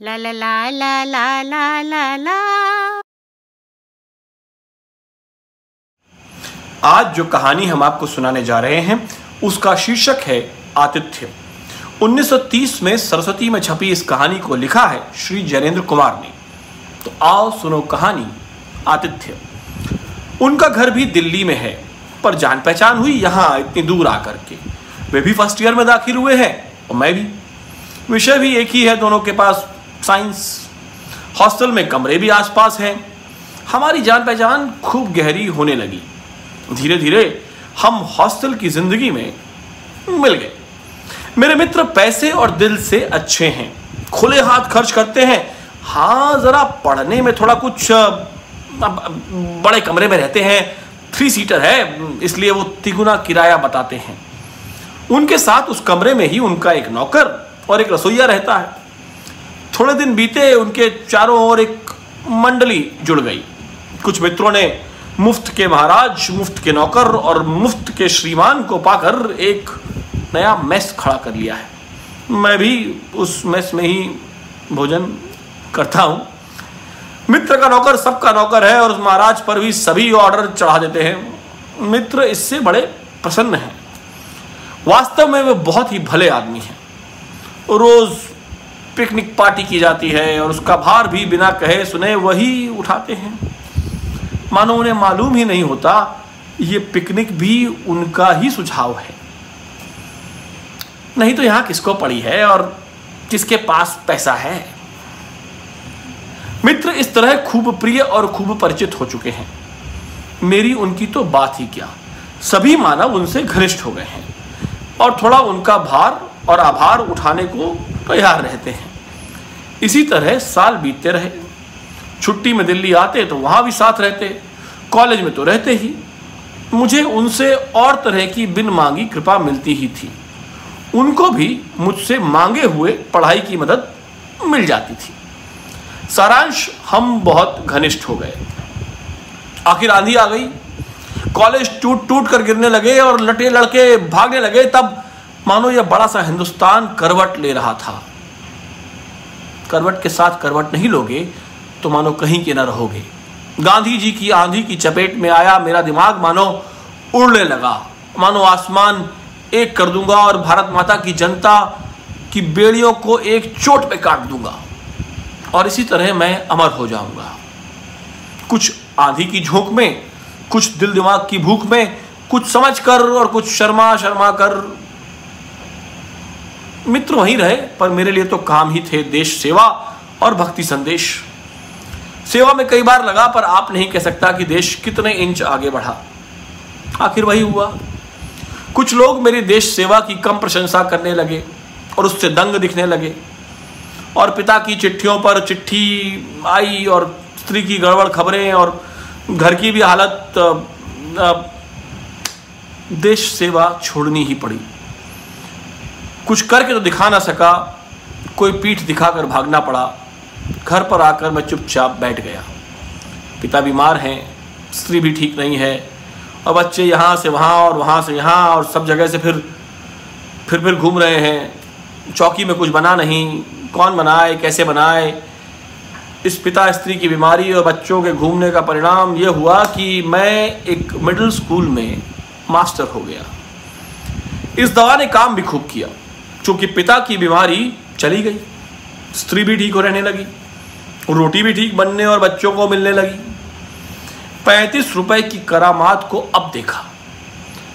La la la la la la la la. आज जो कहानी हम आपको सुनाने जा रहे हैं, उसका शीर्षक है आतिथ्य। 1930 में सरस्वती में छपी इस कहानी को लिखा है श्री जैनेन्द्र कुमार ने। तो आओ सुनो कहानी आतिथ्य। उनका घर भी दिल्ली में है, पर जान पहचान हुई यहाँ इतनी दूर आकर के। वे भी फ़र्स्ट ईयर में दाखिल हुए हैं, और मैं भी। विषय भी एक ही है दोनों के पास साइंस। हॉस्टल में कमरे भी आसपास हैं। हमारी जान पहचान खूब गहरी होने लगी। धीरे धीरे हम हॉस्टल की ज़िंदगी में मिल गए। मेरे मित्र पैसे और दिल से अच्छे हैं। खुले हाथ खर्च करते हैं। हाँ जरा पढ़ने में थोड़ा कुछ बड़े कमरे में रहते हैं। थ्री सीटर है, इसलिए वो तिगुना किराया बताते हैं। उनके साथ उस कमरे में ही उनका एक नौकर और एक रसोईया रहता है। थोड़े दिन बीते, उनके चारों ओर एक मंडली जुड़ गई। कुछ मित्रों ने मुफ़्त के महाराज, मुफ़्त के नौकर और मुफ़्त के श्रीमान को पाकर एक नया मेस खड़ा कर लिया है। मैं भी उस मेस में ही भोजन करता हूँ। मित्र का नौकर सबका नौकर है और उस महाराज पर भी सभी ऑर्डर चढ़ा देते हैं। मित्र इससे बड़े प्रसन्न हैं। वास्तव में वे बहुत ही भले आदमी हैं। रोज पिकनिक पार्टी की जाती है और उसका भार भी बिना कहे सुने वही उठाते हैं। मानो उन्हें मालूम ही नहीं होता, ये पिकनिक भी उनका ही सुझाव है। नहीं तो यहाँ किसको पड़ी है और किसके पास पैसा है? मित्र, इस तरह खूब प्रिय और खूब परिचित हो चुके हैं। मेरी उनकी तो बात ही क्या? सभी मानव उनसे घनिष्ठ हो गए हैं और थोड़ा उनका भार और आभार उठाने को तैयार रहते हैं। इसी तरह साल बीतते रहे। छुट्टी में दिल्ली आते तो वहाँ भी साथ रहते, कॉलेज में तो रहते ही। मुझे उनसे और तरह की बिन मांगी कृपा मिलती ही थी। उनको भी मुझसे मांगे हुए पढ़ाई की मदद मिल जाती थी। सारांश, हम बहुत घनिष्ठ हो गए। आखिर आंधी आ गई। कॉलेज टूट टूट कर गिरने लगे और लटे लड़के भागने लगे। तब मानो यह बड़ा सा हिंदुस्तान करवट ले रहा था। करवट के साथ करवट नहीं लोगे तो मानो कहीं के न रहोगे। गांधी जी की आंधी की चपेट में आया, मेरा दिमाग मानो उड़ने लगा। मानो आसमान एक कर दूँगा और भारत माता की जनता की बेड़ियों को एक चोट पे काट दूँगा। और इसी तरह मैं अमर हो जाऊँगा। कुछ आंधी की झोंक में, कुछ दिल दिमाग की भूख में, कुछ समझ कर और कुछ शर्मा शर्मा कर मित्र वहीं रहे, पर मेरे लिए तो काम ही थे देश सेवा और भक्ति संदेश। सेवा में कई बार लगा, पर आप नहीं कह सकता कि देश कितने इंच आगे बढ़ा। आखिर वही हुआ। कुछ लोग मेरी देश सेवा की कम प्रशंसा करने लगे और उससे दंग दिखने लगे। और पिता की चिट्ठियों पर चिट्ठी आई और स्त्री की गड़बड़ खबरें और घर की भी हालत देश सेवा छोड़नी ही पड़ी। कुछ करके तो दिखा ना सका। कोई पीठ दिखाकर भागना पड़ा। घर पर आकर मैं चुपचाप बैठ गया। पिता बीमार हैं, स्त्री भी ठीक नहीं है। और बच्चे यहाँ से वहाँ और वहाँ से यहाँ और सब जगह से फिर फिर फिर घूम रहे हैं। चौकी में कुछ बना नहीं। कौन बनाए, कैसे बनाए? इस पिता स्त्री की बीमारी और बच्चों के घूमने का परिणाम ये हुआ कि मैं एक मिडिल स्कूल में मास्टर हो गया। इस दवा ने काम भी खूब किया। चूँकि पिता की बीमारी चली गई, स्त्री भी ठीक हो रहने लगी, रोटी भी ठीक बनने और बच्चों को मिलने लगी। पैंतीस रुपए की करामात को अब देखा।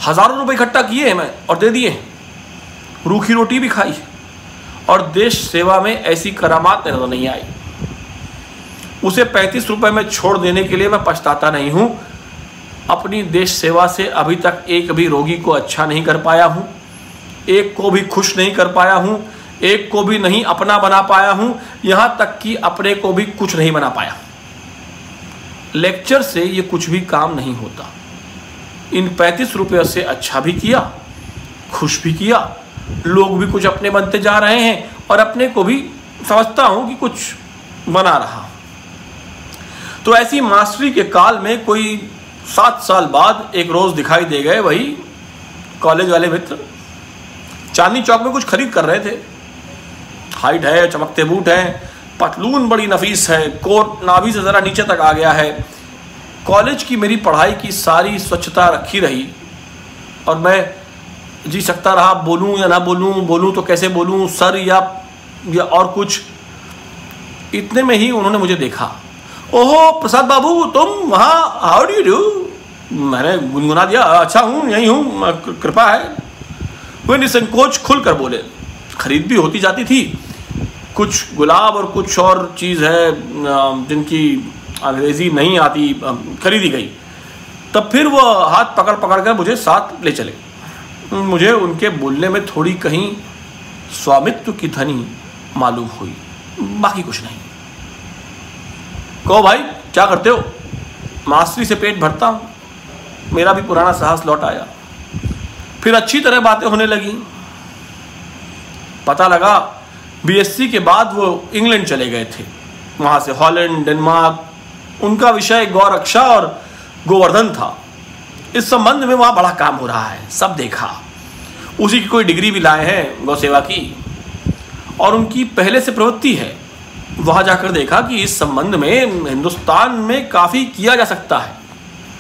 हज़ारों रुपए इकट्ठा किए हैं मैं और दे दिए रूखी रोटी भी खाई और देश सेवा में ऐसी करामात नज़र नहीं आई। उसे पैंतीस रुपए में छोड़ देने के लिए मैं पछताता नहीं हूँ। अपनी देश सेवा से अभी तक एक भी रोगी को अच्छा नहीं कर पाया हूँ। एक को भी खुश नहीं कर पाया हूँ, एक को भी नहीं अपना बना पाया हूँ, यहाँ तक कि अपने को भी कुछ नहीं बना पाया। लेक्चर से ये कुछ भी काम नहीं होता। इन पैंतीस रुपये से अच्छा भी किया, खुश भी किया, लोग भी कुछ अपने बनते जा रहे हैं और अपने को भी समझता हूँ कि कुछ बना रहा तो ऐसी मास्टरी के काल में कोई सात साल बाद एक रोज दिखाई दे गए वही कॉलेज वाले मित्र चांदनी चौक में कुछ खरीद कर रहे थे। हाइट है, चमकते बूट हैं, पतलून बड़ी नफीस है, कोट नाभि से ज़रा नीचे तक आ गया है। कॉलेज की मेरी पढ़ाई की सारी स्वच्छता रखी रही और मैं जी सकता रहा बोलूँ या ना बोलूँ बोलूँ तो कैसे बोलूँ, सर या या और कुछ? इतने में ही उन्होंने मुझे देखा। ओहो, प्रसाद बाबू, तुम वहाँ हाउ डू डू मैंने गुनगुना दिया अच्छा हूँ, यहीं हूँ, कृपा है। वे निसंकोच खुल कर बोले खरीद भी होती जाती थी कुछ गुलाब और कुछ और चीज़ है जिनकी अंग्रेज़ी नहीं आती खरीदी गई तब फिर वो हाथ पकड़ पकड़ कर मुझे साथ ले चले मुझे उनके बोलने में थोड़ी कहीं स्वामित्व की धनी मालूम हुई बाकी कुछ नहीं कहो भाई क्या करते हो मास्टरी से पेट भरता हूँ मेरा भी पुराना साहस लौट आया फिर अच्छी तरह बातें होने लगी। पता लगा बीएससी के बाद वो इंग्लैंड चले गए थे। वहाँ से हॉलैंड, डेनमार्क, उनका विषय गौरक्षा और गोवर्धन था। इस संबंध में वहाँ बड़ा काम हो रहा है, सब देखा। उसी की कोई डिग्री भी लाए हैं, गौ सेवा की। और उनकी पहले से प्रवृत्ति है। वहाँ जाकर देखा कि इस संबंध में हिंदुस्तान में काफ़ी किया जा सकता है।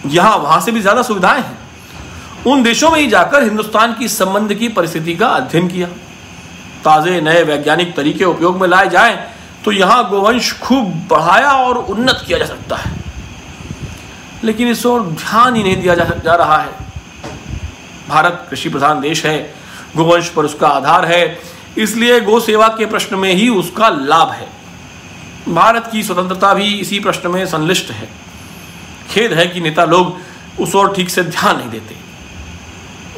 यहाँ वहाँ से भी ज़्यादा सुविधाएँ हैं। उन देशों में ही जाकर हिंदुस्तान की संबंध की परिस्थिति का अध्ययन किया। ताज़े नए वैज्ञानिक तरीके उपयोग में लाए जाएँ तो यहाँ गोवंश खूब बढ़ाया और उन्नत किया जा सकता है। लेकिन इस ओर ध्यान ही नहीं दिया जा, जा रहा है। भारत कृषि प्रधान देश है गोवंश पर उसका आधार है इसलिए गो सेवा के प्रश्न में ही उसका लाभ है। भारत की स्वतंत्रता भी इसी प्रश्न में संलिष्ट है। खेद है कि नेता लोग उस ओर ठीक से ध्यान नहीं देते।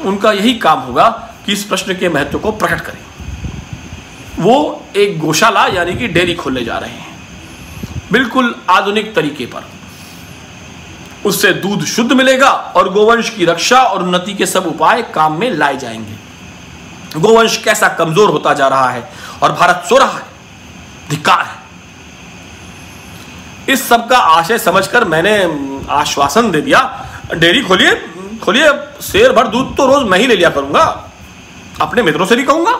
उनका यही काम होगा कि इस प्रश्न के महत्व को प्रकट करें। वो एक गौशाला यानी कि डेयरी खोलने जा रहे हैं। बिल्कुल आधुनिक तरीके पर। उससे दूध शुद्ध मिलेगा और गोवंश की रक्षा और उन्नति के सब उपाय काम में लाए जाएँगे। गोवंश कैसा कमज़ोर होता जा रहा है और भारत सो रहा है धिकार है। इस सब का आशय समझकर मैंने आश्वासन दे दिया, डेयरी खोलिए। खोलिए, शेर भर दूध तो रोज मैं ही ले लिया करूँगा। अपने मित्रों से भी कहूँगा।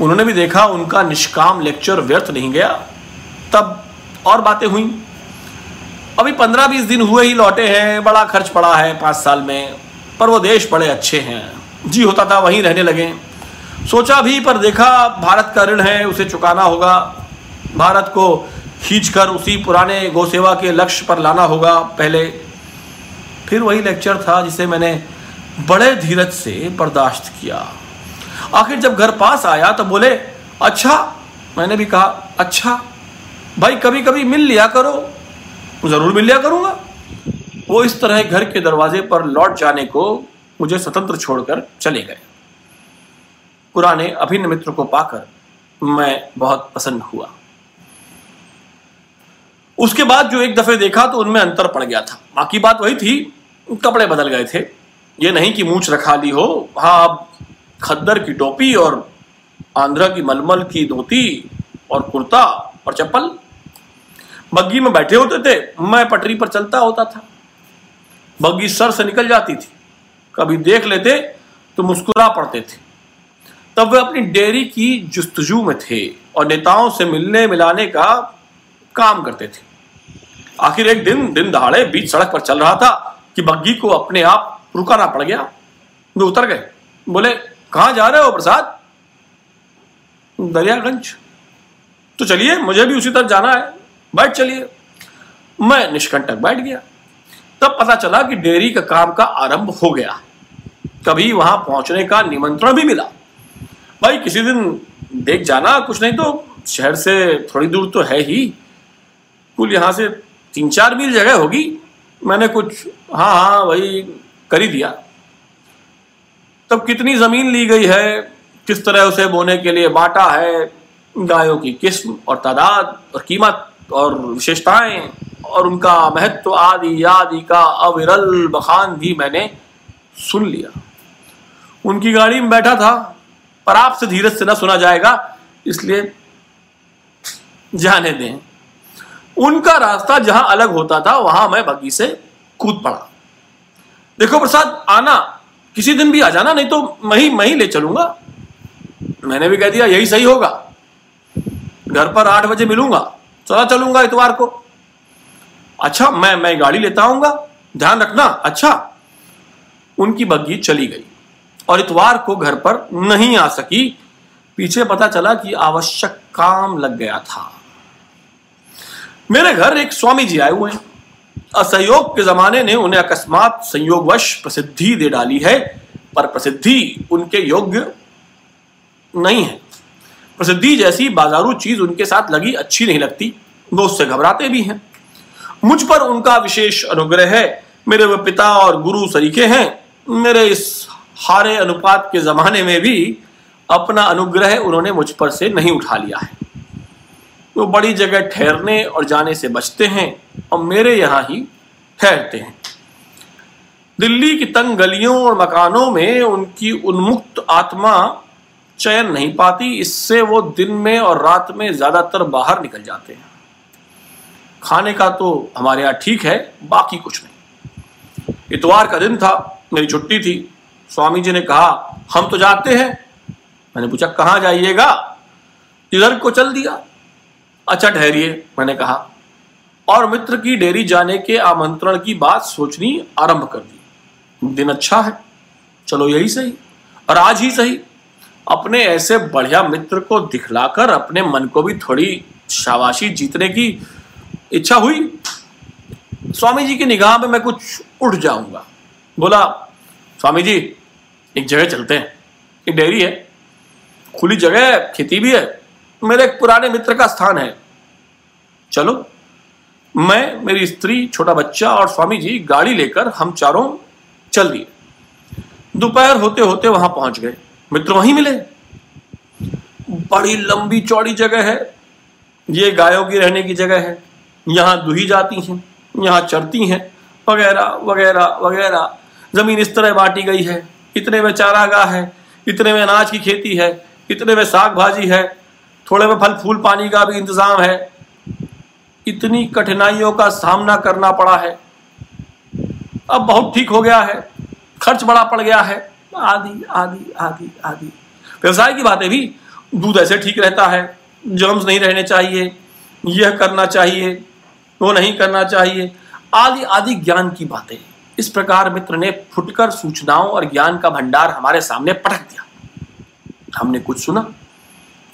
उन्होंने भी देखा, उनका निष्काम लेक्चर व्यर्थ नहीं गया। तब और बातें हुई। अभी पंद्रह बीस दिन हुए ही लौटे हैं, बड़ा खर्च पड़ा है पाँच साल में, पर वो देश बड़े अच्छे हैं। जी होता था, वहीं रहने लगे। सोचा भी, पर देखा, भारत का ऋण है, उसे चुकाना होगा। भारत को खींचकर उसी पुराने गौसेवा के लक्ष्य पर लाना होगा, पहले फिर वही लेक्चर था जिसे मैंने बड़े धीरज से बर्दाश्त किया। आखिर जब घर पास आया तो बोले अच्छा। मैंने भी कहा अच्छा। भाई कभी कभी मिल लिया करो। ज़रूर मिल लिया करूँगा। वो इस तरह घर के दरवाजे पर लौट जाने को मुझे स्वतंत्र छोड़कर चले गए। पुराने अभिन्न मित्र को पाकर मैं बहुत प्रसन्न हुआ। उसके बाद जो एक दफे देखा तो उनमें अंतर पड़ गया था। बाकी बात वही थी कपड़े बदल गए थे। ये नहीं कि मूछ रखा ली हो। हाँ अब खद्दर की टोपी और आंध्रा की मलमल की धोती और कुर्ता और चप्पल। बग्गी में बैठे होते थे, मैं पटरी पर चलता होता था। बग्गी सर से निकल जाती थी। कभी देख लेते तो मुस्कुरा पड़ते थे। तब वे अपनी डेयरी की जुस्तजू में थे और नेताओं से मिलने मिलाने का काम करते थे। आखिर एक दिन दिन दहाड़े बीच सड़क पर चल रहा था। कि बग्घी को अपने आप रुकाना पड़ गया। वे उतर गए। बोले, कहा जा रहे हो प्रसाद? दरियागंज. तो चलिए, मुझे भी उसी तरफ़ जाना है। बैठ चलिए। मैं निष्कंटक बैठ गया। तब पता चला कि डेयरी का काम का आरंभ हो गया। कभी वहाँ पहुँचने का निमंत्रण भी मिला। भाई, किसी दिन देख जाना कुछ नहीं तो शहर से थोड़ी दूर तो है ही। कुल यहाँ से तीन चार मील जगह होगी। मैंने कुछ हाँ हाँ वही कर ही दिया। तब कितनी ज़मीन ली गई है, किस तरह उसे बोने के लिए बांटा है, गायों की किस्म और तादाद और कीमत और विशेषताएँ और उनका महत्व आदि आदि का अविरल बखान भी मैंने सुन लिया। उनकी गाड़ी में बैठा था, पर आपसे धीरज से ना सुना जाएगा, इसलिए जाने दें। उनका रास्ता जहाँ अलग होता था, वहाँ मैं बगी से कूद पड़ा। देखो प्रसाद, आना। किसी दिन भी आ जाना, नहीं तो मैं ही मैं ही ले चलूँगा। मैंने भी कह दिया, यही सही होगा। घर पर आठ बजे मिलूँगा। चला चलूँगा इतवार को। अच्छा मैं मैं गाड़ी लेता आऊँगा। ध्यान रखना अच्छा। उनकी बग्घी चली गई और इतवार को घर पर नहीं आ सकी। पीछे पता चला कि आवश्यक काम लग गया था। मेरे घर एक स्वामी जी आए हुए हैं। असहयोग के जमाने ने उन्हें अकस्मात संयोगवश प्रसिद्धि दे डाली है, पर प्रसिद्धि उनके योग्य नहीं है। प्रसिद्धि जैसी बाजारू चीज़ उनके साथ लगी अच्छी नहीं लगती, वो उससे घबराते भी हैं। मुझ पर उनका विशेष अनुग्रह है। मेरे वो पिता और गुरु सरीखे हैं। मेरे इस हारे अनुपात के जमाने में भी अपना अनुग्रह उन्होंने मुझ पर से नहीं उठा लिया है। वो बड़ी जगह ठहरने और जाने से बचते हैं और मेरे यहाँ ही ठहरते हैं। दिल्ली की तंग गलियों और मकानों में उनकी उन्मुक्त आत्मा चयन नहीं पाती, इससे वो दिन में और रात में ज़्यादातर बाहर निकल जाते हैं। खाने का तो हमारे यहाँ ठीक है, बाकी कुछ नहीं। इतवार का दिन था, मेरी छुट्टी थी। स्वामी जी ने कहा, हम तो जाते हैं। मैंने पूछा, कहाँ जाइएगा? इधर को चल दिया। अच्छा ठहरिए, मैंने कहा। और मित्र की डेरी जाने के आमंत्रण की बात सोचनी आरंभ कर दी। दिन अच्छा है, चलो यही सही, और आज ही सही। अपने ऐसे बढ़िया मित्र को दिखलाकर, अपने मन को भी थोड़ी शाबाशी जीतने की इच्छा हुई। स्वामी जी की निगाह में मैं कुछ उठ जाऊँगा। बोला, स्वामी जी, एक जगह चलते हैं। एक डेयरी है, खुली जगह खेती भी है। मेरे एक पुराने मित्र का स्थान है। चलो, मैं, मेरी स्त्री, छोटा बच्चा और स्वामी जी गाड़ी लेकर हम चारों चल दिए। दोपहर होते होते वहाँ पहुँच गए। मित्र वहीं मिले। बड़ी लंबी चौड़ी जगह है। ये गायों की रहने की जगह है। यहाँ दुही जाती हैं, यहाँ चरती हैं, वगैरह वगैरह वगैरह। ज़मीन इस तरह बांटी गई है। इतने में चारागाह है, इतने में अनाज की खेती है, इतने में साग भाजी है। थोड़े में फल फूल पानी का भी इंतज़ाम है। इतनी कठिनाइयों का सामना करना पड़ा है। अब बहुत ठीक हो गया है। खर्च बड़ा पड़ गया है। आदि आदि आदि आदि। व्यवसाय की बातें भी, दूध ऐसे ठीक रहता है। जर्म्स नहीं रहने चाहिए। यह करना चाहिए। वो नहीं करना चाहिए। आदि आदि ज्ञान की बातें। इस प्रकार मित्र ने फुटकर सूचनाओं और ज्ञान का भंडार हमारे सामने पटक दिया। हमने कुछ सुना,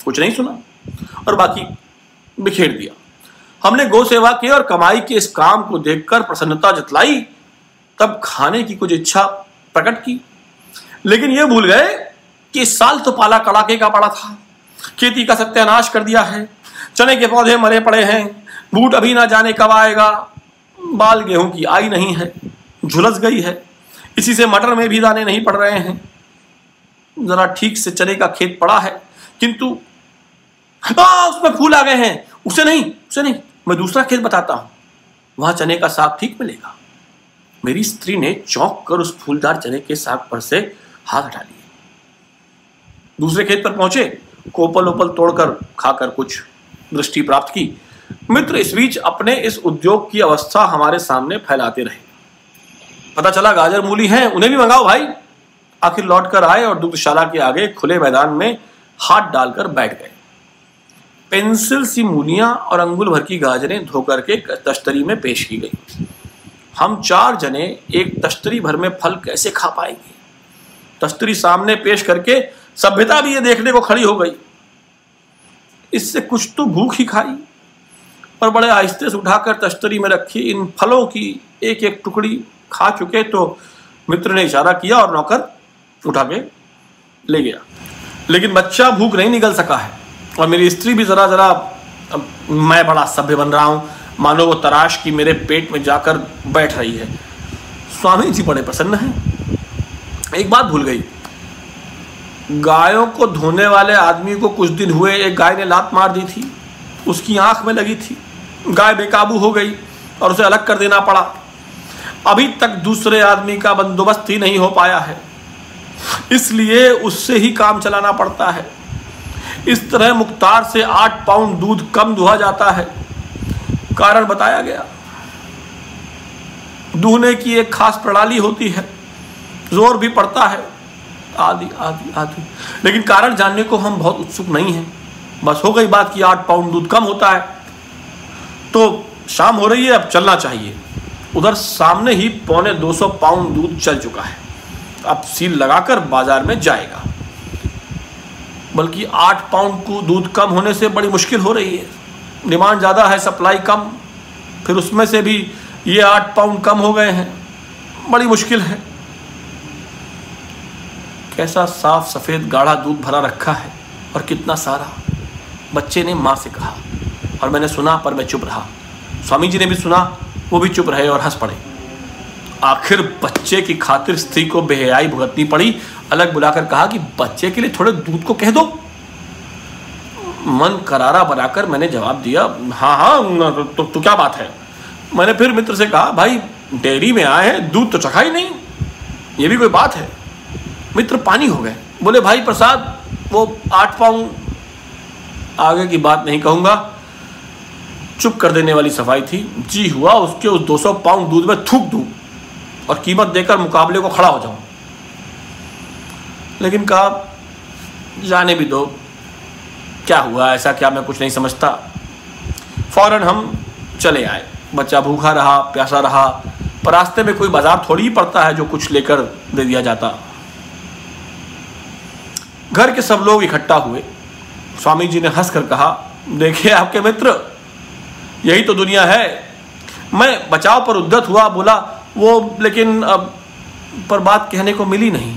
कुछ नहीं सुना, और बाकी बिखेर दिया। हमने गौ सेवा की और कमाई के इस काम को देखकर प्रसन्नता जतलाई, तब खाने की कुछ इच्छा प्रकट की। लेकिन यह भूल गए कि इस साल तो पाला कड़ाके का पड़ा था। खेती का सत्यानाश कर दिया है। चने के पौधे मरे पड़े हैं। बूट अभी ना जाने कब आएगा। बाल गेहूँ की आई नहीं है। झुलस गई है। इसी से मटर में भी दाने नहीं पड़ रहे हैं। जरा ठीक से चने का खेत पड़ा है। किंतु हाँ उसमें फूल आ गए हैं। उसे नहीं उसे नहीं। मैं दूसरा खेत बताता हूँ। वहाँ चने का साग ठीक मिलेगा। मेरी स्त्री ने चौंक कर उस फूलदार चने के साग पर से हाथ हटा लिए दूसरे खेत पर पहुँचे, कोपल ओपल तोड़कर खाकर कुछ दृष्टि प्राप्त की। मित्र, इस बीच अपने इस उद्योग की अवस्था हमारे सामने फैलाते रहे। पता चला गाजर मूली है, उन्हें भी मंगाओ भाई। आखिर लौट कर आए और दुग्धशाला के आगे खुले मैदान में हाथ डालकर बैठ गए। पेंसिल सी मूलियाँ और अंगुल भर की गाजरें धोकर के तश्तरी में पेश की गई। हम चार जने एक तश्तरी भर में फल कैसे खा पाएँगे? तश्तरी सामने पेश करके सभ्यता भी ये देखने को खड़ी हो गई। इससे कुछ तो भूख ही खाई। और बड़े आहिस्ते से उठाकर तश्तरी में रखी इन फलों की एक एक टुकड़ी खा चुके तो मित्र ने इशारा किया और नौकर उठा के ले गया। लेकिन बच्चा भूख नहीं निकल सका है। और मेरी स्त्री भी ज़रा ज़रा मैं बड़ा सभ्य बन रहा हूँ। मानो वो तराश की मेरे पेट में जाकर बैठ रही है। स्वामी जी बड़े प्रसन्न हैं। एक बात भूल गई। गायों को धोने वाले आदमी को कुछ दिन हुए एक गाय ने लात मार दी थी। उसकी आँख में लगी थी। गाय बेकाबू हो गई और उसे अलग कर देना पड़ा। अभी तक दूसरे आदमी का बंदोबस्त ही नहीं हो पाया है। इसलिए उससे ही काम चलाना पड़ता है। इस तरह मुख्तार से आठ पाउंड दूध कम दुहा जाता है। कारण बताया गया। दूहने की एक खास प्रणाली होती है। ज़ोर भी पड़ता है। आदि आदि आदि। लेकिन कारण जानने को हम बहुत उत्सुक नहीं हैं। बस हो गई बात कि आठ पाउंड दूध कम होता है। तो शाम हो रही है, अब चलना चाहिए। उधर सामने ही पौने 200 पाउंड दूध चल चुका है। अब सील लगाकर बाज़ार में जाएगा। बल्कि आठ पाउंड को दूध कम होने से बड़ी मुश्किल हो रही है। डिमांड ज़्यादा है, सप्लाई कम। फिर उसमें से भी ये आठ पाउंड कम हो गए हैं। बड़ी मुश्किल है। कैसा साफ़ सफ़ेद गाढ़ा दूध भरा रखा है और कितना सारा। बच्चे ने माँ से कहा और मैंने सुना पर मैं चुप रहा। स्वामी जी ने भी सुना, वो भी चुप रहे और हंस पड़े। आखिर बच्चे की खातिर स्त्री को बेहयाई भुगतनी पड़ी अलग बुलाकर कहा कि बच्चे के लिए थोड़े दूध को कह दो। मन करारा बनाकर मैंने जवाब दिया हाँ हाँ तो, तो क्या बात है? मैंने फिर मित्र से कहा भाई डेयरी में आए हैं दूध तो चखा ही नहीं। ये भी कोई बात है? मित्र पानी हो गए। बोले भाई प्रसाद वो आठ पाउंड आगे की बात नहीं कहूँगा। चुप कर देने वाली सफ़ाई थी। जी हुआ उसके उस 200 पाउंड दूध में थूक दूँ और कीमत देकर मुकाबले को खड़ा हो जाऊँ। लेकिन कहा, जाने भी दो। क्या हुआ? ऐसा क्या मैं कुछ नहीं समझता। फ़ौरन हम चले आए। बच्चा भूखा रहा, प्यासा रहा। पर रास्ते में कोई बाज़ार थोड़ी ही पड़ता है जो कुछ लेकर दे दिया जाता। घर के सब लोग इकट्ठा हुए। स्वामी जी ने हंसकर कहा, देखिए आपके मित्र, यही तो दुनिया है। मैं बचाव पर उद्दत हुआ, बोला, वो लेकिन अब पर बात कहने को मिली नहीं।